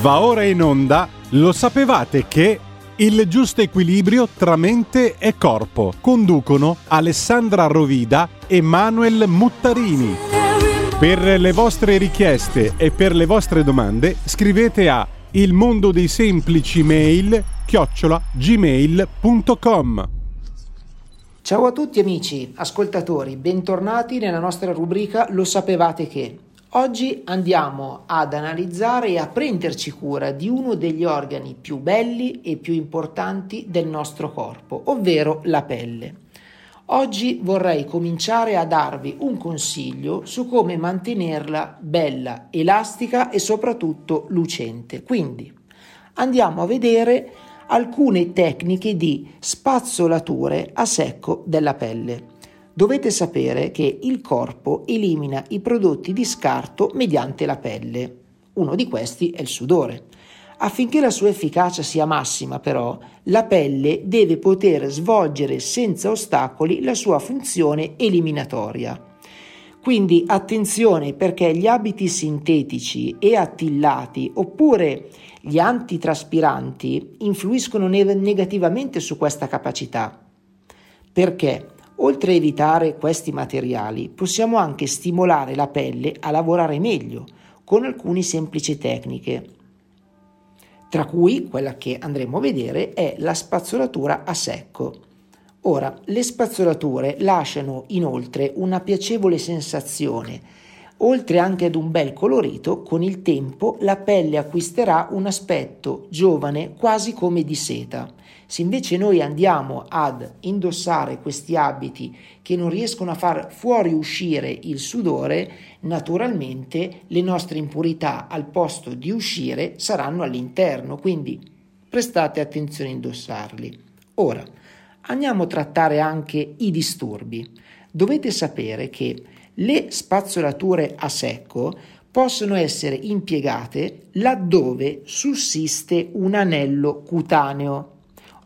Va ora in onda, lo sapevate che il giusto equilibrio tra mente e corpo conducono Alessandra Rovida e Manuel Muttarini. Per le vostre richieste e per le vostre domande scrivete a il mondo dei semplici mail chiocciola gmail.com Ciao a tutti amici, ascoltatori, bentornati nella nostra rubrica Lo sapevate che? Oggi andiamo ad analizzare e a prenderci cura di uno degli organi più belli e più importanti del nostro corpo, ovvero la pelle. Oggi vorrei cominciare a darvi un consiglio su come mantenerla bella, elastica e soprattutto lucente. Quindi andiamo a vedere alcune tecniche di spazzolature a secco della pelle. Dovete sapere che il corpo elimina i prodotti di scarto mediante la pelle. Uno di questi è il sudore. Affinché la sua efficacia sia massima, però, la pelle deve poter svolgere senza ostacoli la sua funzione eliminatoria. Quindi attenzione perché gli abiti sintetici e attillati oppure gli antitraspiranti influiscono negativamente su questa capacità. Perché? Oltre a evitare questi materiali, possiamo anche stimolare la pelle a lavorare meglio con alcune semplici tecniche, tra cui quella che andremo a vedere è la spazzolatura a secco. Ora, le spazzolature lasciano inoltre una piacevole sensazione Oltre anche ad un bel colorito, con il tempo la pelle acquisterà un aspetto giovane quasi come di seta. Se invece noi andiamo ad indossare questi abiti che non riescono a far fuoriuscire il sudore, naturalmente le nostre impurità al posto di uscire saranno all'interno, quindi prestate attenzione a indossarli. Ora, andiamo a trattare anche i disturbi. Dovete sapere che le spazzolature a secco possono essere impiegate laddove sussiste un anello cutaneo.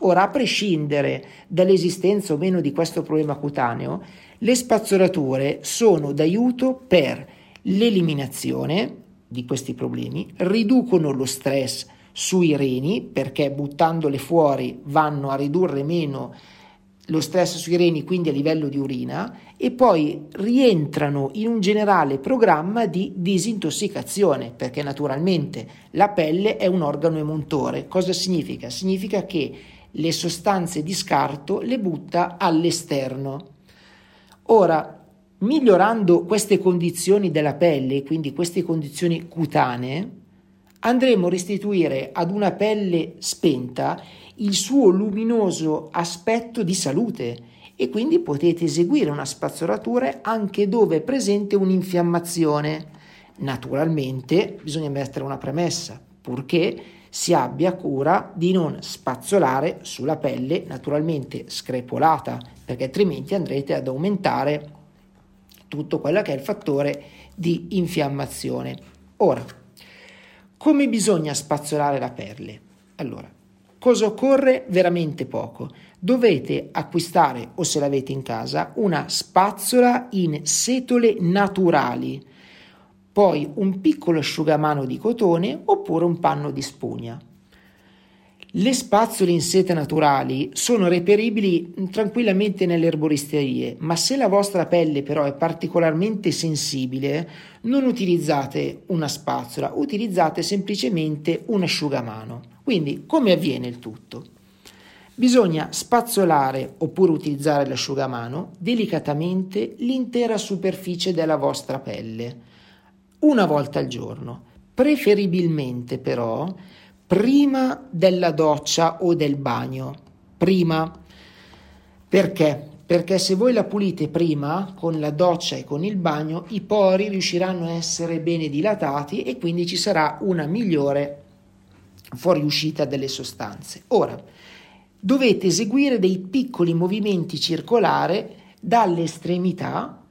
Ora, a prescindere dall'esistenza o meno di questo problema cutaneo, le spazzolature sono d'aiuto per l'eliminazione di questi problemi, riducono lo stress sui reni perché buttandole fuori vanno a ridurre meno lo stress sui reni quindi a livello di urina e poi rientrano in un generale programma di disintossicazione perché naturalmente la pelle è un organo emontore. Cosa significa? Significa che le sostanze di scarto le butta all'esterno. Ora, migliorando queste condizioni della pelle, quindi queste condizioni cutanee, andremo a restituire ad una pelle spenta il suo luminoso aspetto di salute e quindi potete eseguire una spazzolatura anche dove è presente un'infiammazione. Naturalmente bisogna mettere una premessa, purché si abbia cura di non spazzolare sulla pelle naturalmente screpolata, perché altrimenti andrete ad aumentare tutto quello che è il fattore di infiammazione. Ora, come bisogna spazzolare la pelle? Allora, Cosa occorre? Veramente poco. Dovete acquistare, o se l'avete in casa, una spazzola in setole naturali, poi un piccolo asciugamano di cotone oppure un panno di spugna. Le spazzole in seta naturali sono reperibili tranquillamente nelle erboristerie, ma se la vostra pelle però è particolarmente sensibile, non utilizzate una spazzola, utilizzate semplicemente un asciugamano. Quindi come avviene il tutto? Bisogna spazzolare oppure utilizzare l'asciugamano delicatamente l'intera superficie della vostra pelle, una volta al giorno, preferibilmente però prima della doccia o del bagno. Prima. Perché? Perché se voi la pulite prima con la doccia e con il bagno, i pori riusciranno a essere bene dilatati e quindi ci sarà una migliore fuoriuscita delle sostanze. Ora, dovete eseguire dei piccoli movimenti circolari dalle estremità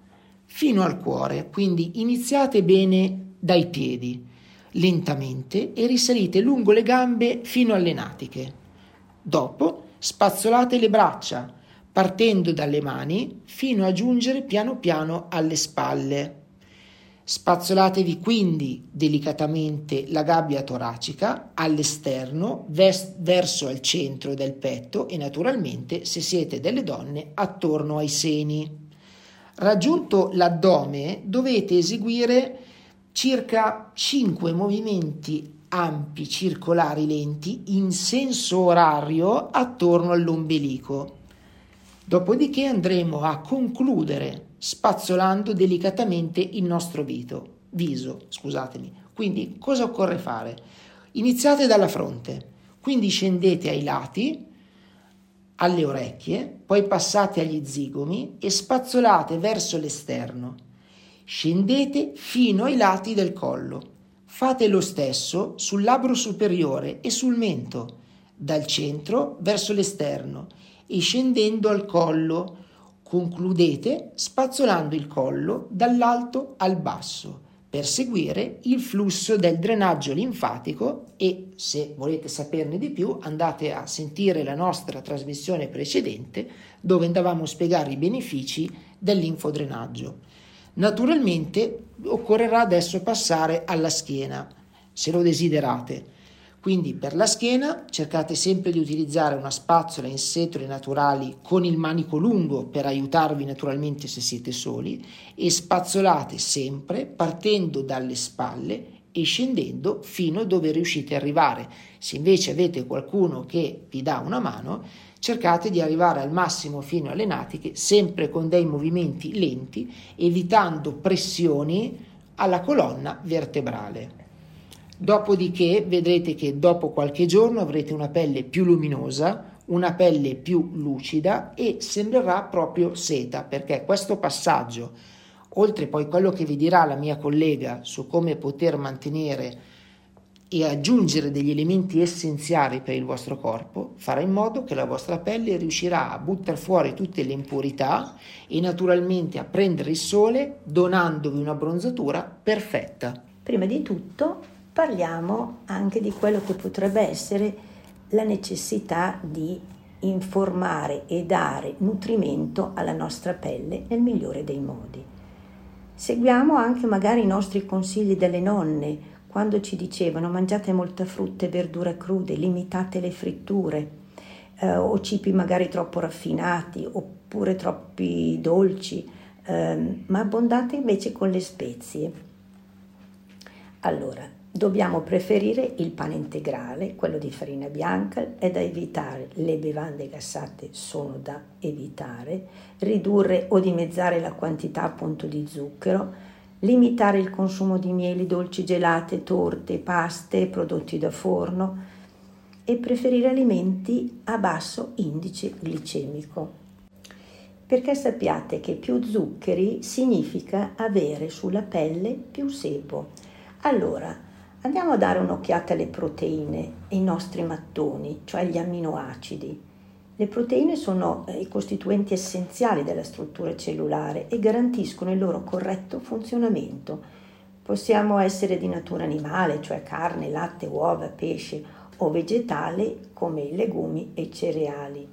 fino al cuore, quindi iniziate bene dai piedi, lentamente e risalite lungo le gambe fino alle natiche. Dopo spazzolate le braccia, partendo dalle mani fino a giungere piano piano alle spalle. Spazzolatevi quindi delicatamente la gabbia toracica all'esterno, vers- verso il centro del petto e naturalmente, se siete delle donne, attorno ai seni. Raggiunto l'addome, dovete eseguire circa 5 movimenti ampi circolari lenti in senso orario attorno all'ombelico. Dopodiché andremo a concludere spazzolando delicatamente il nostro vito, viso. Scusatemi. Quindi cosa occorre fare? Iniziate dalla fronte, quindi scendete ai lati, alle orecchie, poi passate agli zigomi e spazzolate verso l'esterno. Scendete fino ai lati del collo. Fate lo stesso sul labbro superiore e sul mento, dal centro verso l'esterno e scendendo al collo Concludete spazzolando il collo dall'alto al basso per seguire il flusso del drenaggio linfatico e se volete saperne di più andate a sentire la nostra trasmissione precedente dove andavamo a spiegare i benefici del linfodrenaggio. Naturalmente occorrerà adesso passare alla schiena, se lo desiderate. Quindi per la schiena cercate sempre di utilizzare una spazzola in setole naturali con il manico lungo per aiutarvi naturalmente se siete soli e spazzolate sempre partendo dalle spalle e scendendo fino dove riuscite ad arrivare. Se invece avete qualcuno che vi dà una mano, cercate di arrivare al massimo fino alle natiche, sempre con dei movimenti lenti, evitando pressioni alla colonna vertebrale. Dopodiché vedrete che dopo qualche giorno avrete una pelle più luminosa, una pelle più lucida e sembrerà proprio seta perché questo passaggio, oltre poi quello che vi dirà la mia collega su come poter mantenere e aggiungere degli elementi essenziali per il vostro corpo, farà in modo che la vostra pelle riuscirà a buttare fuori tutte le impurità e naturalmente a prendere il sole donandovi una bronzatura perfetta. Prima di tutto parliamo anche di quello che potrebbe essere la necessità di informare e dare nutrimento alla nostra pelle nel migliore dei modi. Seguiamo anche magari i nostri consigli delle nonne quando ci dicevano mangiate molta frutta e verdura crude, limitate le fritture eh, o cibi magari troppo raffinati oppure troppi dolci, eh, ma abbondate invece con le spezie. Allora, Dobbiamo preferire il pane integrale, quello di farina bianca, è da evitare, le bevande gassate sono da evitare, ridurre o dimezzare la quantità appunto di zucchero, limitare il consumo di mieli, dolci, gelate, torte, paste, prodotti da forno e preferire alimenti a basso indice glicemico. Perché sappiate che più zuccheri significa avere sulla pelle più sebo. Allora, Andiamo a dare un'occhiata alle proteine, ai nostri mattoni, cioè gli amminoacidi. Le proteine sono eh, i costituenti essenziali della struttura cellulare e garantiscono il loro corretto funzionamento. Possiamo essere di natura animale, cioè carne, latte, uova, pesce, o vegetale come i legumi e i cereali.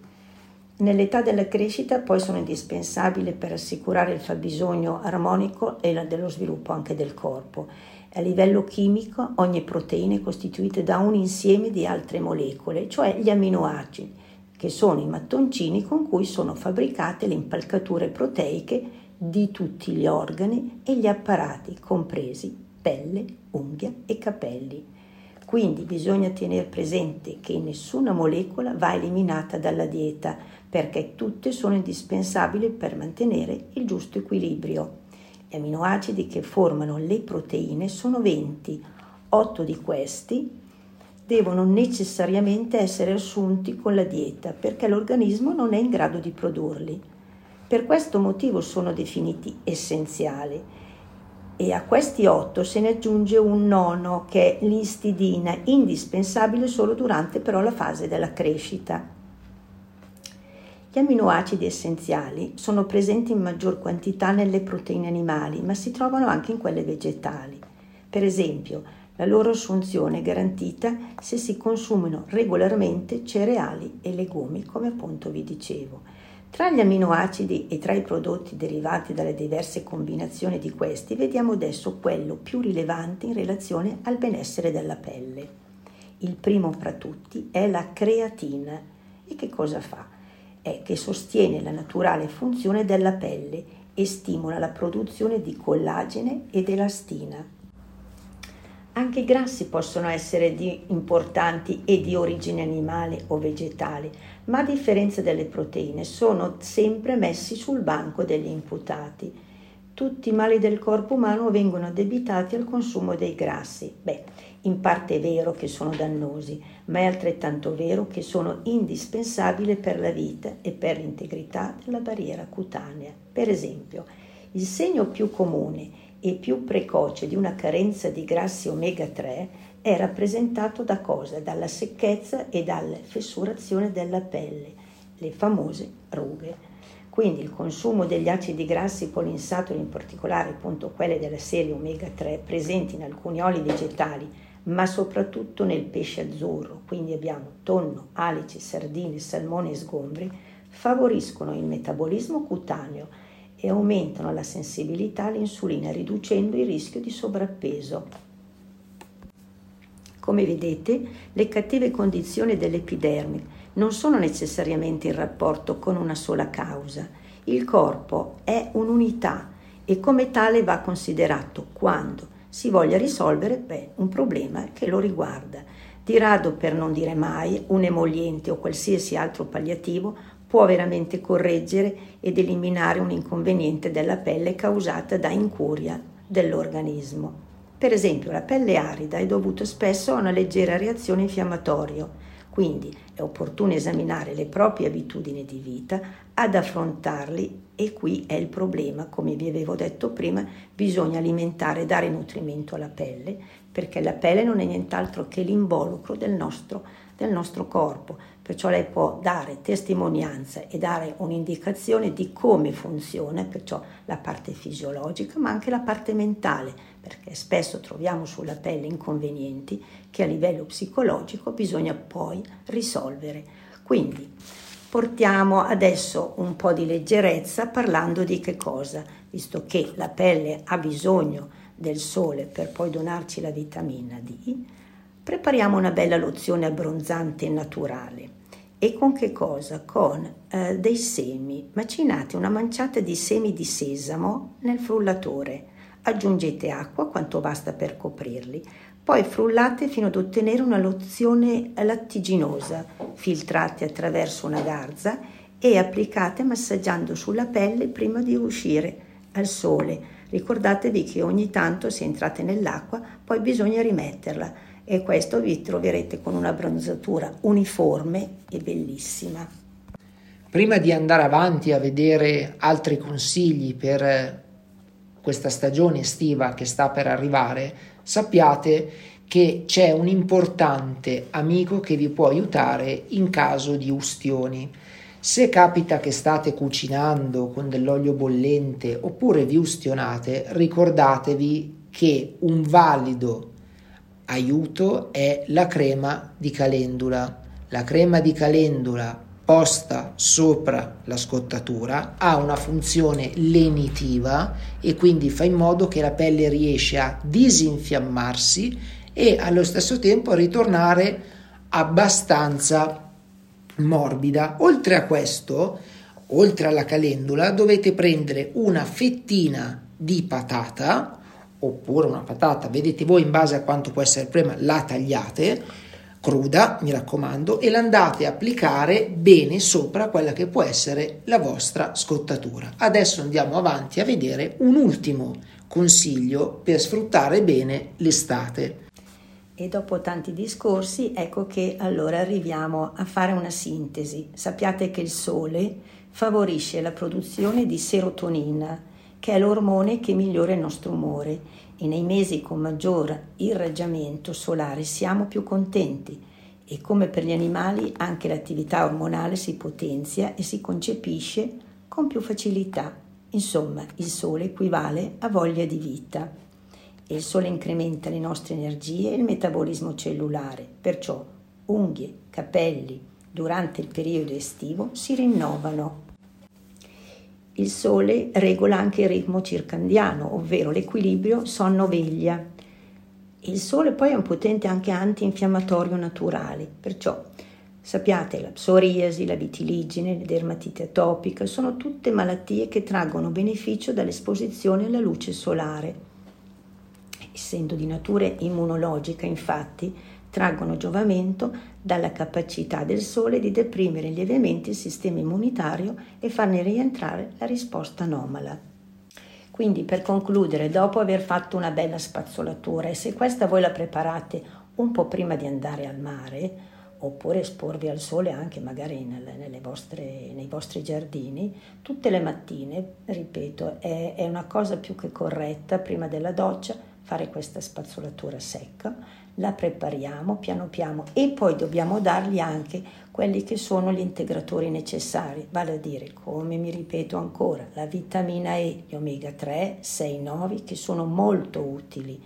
Nell'età della crescita poi sono indispensabili per assicurare il fabbisogno armonico e dello sviluppo anche del corpo a livello chimico ogni proteina è costituita da un insieme di altre molecole, cioè gli amminoacidi, che sono i mattoncini con cui sono fabbricate le impalcature proteiche di tutti gli organi e gli apparati, compresi pelle, unghia e capelli. Quindi bisogna tenere presente che nessuna molecola va eliminata dalla dieta perché tutte sono indispensabili per mantenere il giusto equilibrio. Gli aminoacidi che formano le proteine sono 20, 8 di questi devono necessariamente essere assunti con la dieta perché l'organismo non è in grado di produrli. Per questo motivo sono definiti essenziali e a questi 8 se ne aggiunge un nono che è l'istidina, indispensabile solo durante però la fase della crescita. Gli amminoacidi essenziali sono presenti in maggior quantità nelle proteine animali, ma si trovano anche in quelle vegetali. Per esempio, la loro assunzione è garantita se si consumano regolarmente cereali e legumi, come appunto vi dicevo. Tra gli aminoacidi e tra i prodotti derivati dalle diverse combinazioni di questi, vediamo adesso quello più rilevante in relazione al benessere della pelle. Il primo fra tutti è la creatina. E che cosa fa? È che sostiene la naturale funzione della pelle e stimola la produzione di collagene ed elastina. Anche i grassi possono essere importanti e di origine animale o vegetale, ma a differenza delle proteine sono sempre messi sul banco degli imputati. Tutti i mali del corpo umano vengono addebitati al consumo dei grassi. Beh, in parte è vero che sono dannosi, ma è altrettanto vero che sono indispensabili per la vita e per l'integrità della barriera cutanea. Per esempio, il segno più comune e più precoce di una carenza di grassi omega 3 è rappresentato da cosa? Dalla secchezza e dalla fessurazione della pelle, le famose rughe. Quindi il consumo degli acidi grassi polinsaturi, in particolare appunto quelli della serie omega 3, presenti in alcuni oli vegetali, ma soprattutto nel pesce azzurro, quindi abbiamo tonno, alici, sardine, salmone e sgombri, favoriscono il metabolismo cutaneo e aumentano la sensibilità all'insulina riducendo il rischio di sovrappeso. Come vedete, le cattive condizioni dell'epidermica non sono necessariamente in rapporto con una sola causa. Il corpo è un'unità e come tale va considerato quando si voglia risolvere beh, un problema che lo riguarda. Di rado, per non dire mai, un emoliente o qualsiasi altro palliativo può veramente correggere ed eliminare un inconveniente della pelle causata da incuria dell'organismo. Per esempio, la pelle arida è dovuta spesso a una leggera reazione infiammatoria, quindi è opportuno esaminare le proprie abitudini di vita ad affrontarli e qui è il problema, come vi avevo detto prima, bisogna alimentare e dare nutrimento alla pelle perché la pelle non è nient'altro che l'involucro del nostro, del nostro corpo, perciò lei può dare testimonianza e dare un'indicazione di come funziona, perciò la parte fisiologica, ma anche la parte mentale, perché spesso troviamo sulla pelle inconvenienti che a livello psicologico bisogna poi risolvere. Quindi portiamo adesso un po' di leggerezza parlando di che cosa, visto che la pelle ha bisogno del sole per poi donarci la vitamina D, prepariamo una bella lozione abbronzante naturale e con che cosa? Con eh, dei semi. Macinate una manciata di semi di sesamo nel frullatore. Aggiungete acqua quanto basta per coprirli. Poi frullate fino ad ottenere una lozione lattiginosa. Filtrate attraverso una garza e applicate massaggiando sulla pelle prima di uscire al sole. Ricordatevi che ogni tanto se entrate nell'acqua poi bisogna rimetterla e questo vi troverete con una bronzatura uniforme e bellissima. Prima di andare avanti a vedere altri consigli per questa stagione estiva che sta per arrivare, sappiate che c'è un importante amico che vi può aiutare in caso di ustioni. Se capita che state cucinando con dell'olio bollente oppure vi ustionate, ricordatevi che un valido aiuto è la crema di calendula. La crema di calendula posta sopra la scottatura ha una funzione lenitiva e quindi fa in modo che la pelle riesce a disinfiammarsi e allo stesso tempo a ritornare abbastanza morbida. Oltre a questo, oltre alla calendula, dovete prendere una fettina di patata oppure una patata, vedete voi in base a quanto può essere problema, la tagliate cruda, mi raccomando, e l'andate a applicare bene sopra quella che può essere la vostra scottatura. Adesso andiamo avanti a vedere un ultimo consiglio per sfruttare bene l'estate. E dopo tanti discorsi, ecco che allora arriviamo a fare una sintesi. Sappiate che il sole favorisce la produzione di serotonina, che è l'ormone che migliora il nostro umore e nei mesi con maggior irraggiamento solare siamo più contenti e come per gli animali anche l'attività ormonale si potenzia e si concepisce con più facilità. Insomma, il sole equivale a voglia di vita e il sole incrementa le nostre energie e il metabolismo cellulare, perciò unghie, capelli durante il periodo estivo si rinnovano Il sole regola anche il ritmo circandiano, ovvero l'equilibrio sonno-veglia. Il sole poi è un potente anche antinfiammatorio naturale, perciò sappiate la psoriasi, la vitiligine, la dermatite atopica sono tutte malattie che traggono beneficio dall'esposizione alla luce solare. Essendo di natura immunologica, infatti, traggono giovamento dalla capacità del sole di deprimere lievemente il sistema immunitario e farne rientrare la risposta anomala. Quindi per concludere, dopo aver fatto una bella spazzolatura e se questa voi la preparate un po' prima di andare al mare, oppure esporvi al sole anche magari vostre, nei vostri giardini, tutte le mattine, ripeto, è, è una cosa più che corretta prima della doccia fare questa spazzolatura secca la prepariamo piano piano e poi dobbiamo dargli anche quelli che sono gli integratori necessari, vale a dire, come mi ripeto ancora, la vitamina E, gli omega 3, 6, 9, che sono molto utili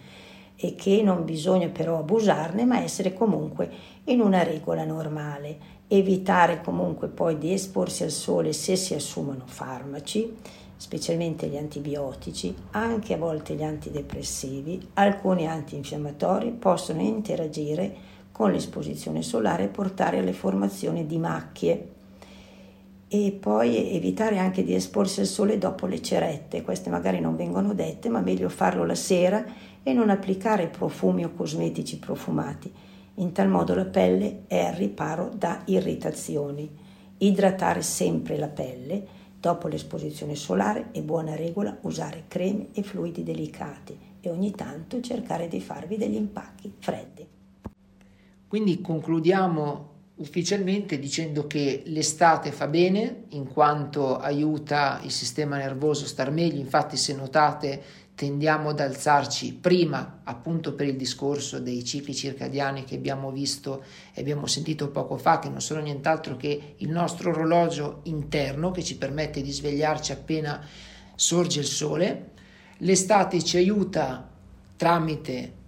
e che non bisogna però abusarne, ma essere comunque in una regola normale. Evitare comunque poi di esporsi al sole se si assumono farmaci specialmente gli antibiotici, anche a volte gli antidepressivi, alcuni antinfiammatori possono interagire con l'esposizione solare e portare alle formazioni di macchie e poi evitare anche di esporsi al sole dopo le cerette, queste magari non vengono dette, ma meglio farlo la sera e non applicare profumi o cosmetici profumati. In tal modo la pelle è al riparo da irritazioni. Idratare sempre la pelle Dopo l'esposizione solare è buona regola usare creme e fluidi delicati e ogni tanto cercare di farvi degli impacchi freddi. Quindi concludiamo ufficialmente dicendo che l'estate fa bene in quanto aiuta il sistema nervoso a star meglio, infatti se notate tendiamo ad alzarci prima appunto per il discorso dei cicli circadiani che abbiamo visto e abbiamo sentito poco fa che non sono nient'altro che il nostro orologio interno che ci permette di svegliarci appena sorge il sole. L'estate ci aiuta tramite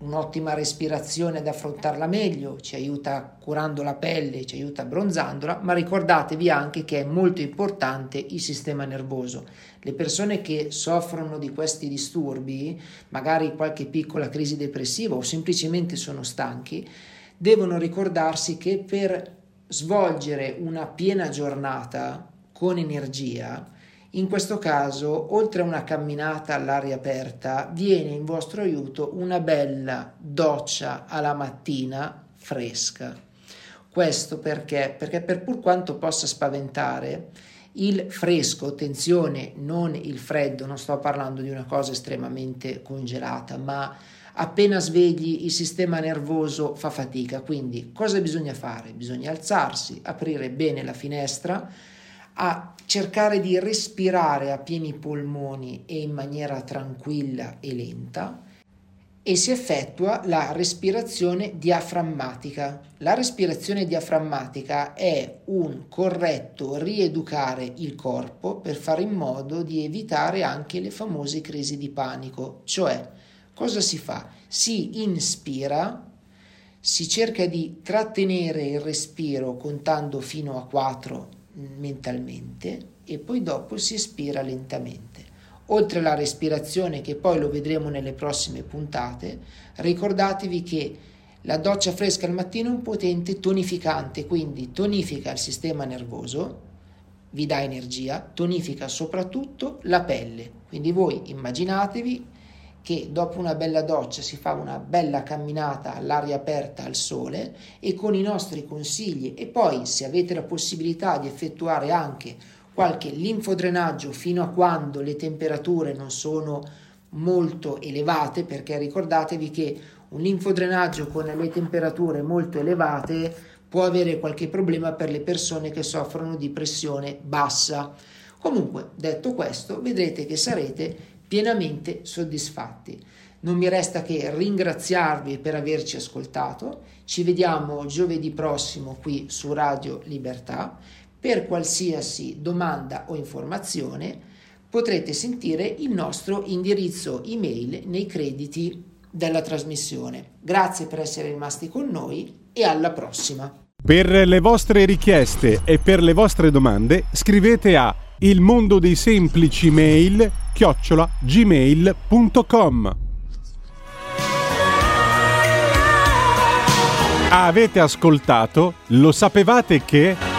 un'ottima respirazione ad affrontarla meglio, ci aiuta curando la pelle, ci aiuta bronzandola, ma ricordatevi anche che è molto importante il sistema nervoso. Le persone che soffrono di questi disturbi, magari qualche piccola crisi depressiva o semplicemente sono stanchi, devono ricordarsi che per svolgere una piena giornata con energia, in questo caso, oltre a una camminata all'aria aperta, viene in vostro aiuto una bella doccia alla mattina fresca. Questo perché? Perché per pur quanto possa spaventare, il fresco, attenzione, non il freddo, non sto parlando di una cosa estremamente congelata, ma appena svegli il sistema nervoso fa fatica, quindi cosa bisogna fare? Bisogna alzarsi, aprire bene la finestra, a cercare di respirare a pieni polmoni e in maniera tranquilla e lenta e si effettua la respirazione diaframmatica. La respirazione diaframmatica è un corretto rieducare il corpo per fare in modo di evitare anche le famose crisi di panico, cioè cosa si fa? Si inspira si cerca di trattenere il respiro contando fino a 4 mentalmente e poi dopo si espira lentamente. Oltre alla respirazione, che poi lo vedremo nelle prossime puntate, ricordatevi che la doccia fresca al mattino è un potente tonificante, quindi tonifica il sistema nervoso, vi dà energia, tonifica soprattutto la pelle. Quindi voi immaginatevi che dopo una bella doccia si fa una bella camminata all'aria aperta al sole e con i nostri consigli e poi se avete la possibilità di effettuare anche qualche linfodrenaggio fino a quando le temperature non sono molto elevate perché ricordatevi che un linfodrenaggio con le temperature molto elevate può avere qualche problema per le persone che soffrono di pressione bassa. Comunque, detto questo, vedrete che sarete pienamente soddisfatti. Non mi resta che ringraziarvi per averci ascoltato. Ci vediamo giovedì prossimo qui su Radio Libertà. Per qualsiasi domanda o informazione potrete sentire il nostro indirizzo email nei crediti della trasmissione. Grazie per essere rimasti con noi e alla prossima. Per le vostre richieste e per le vostre domande scrivete a il mondo dei semplici mail chiocciola gmail.com Avete ascoltato? Lo sapevate che...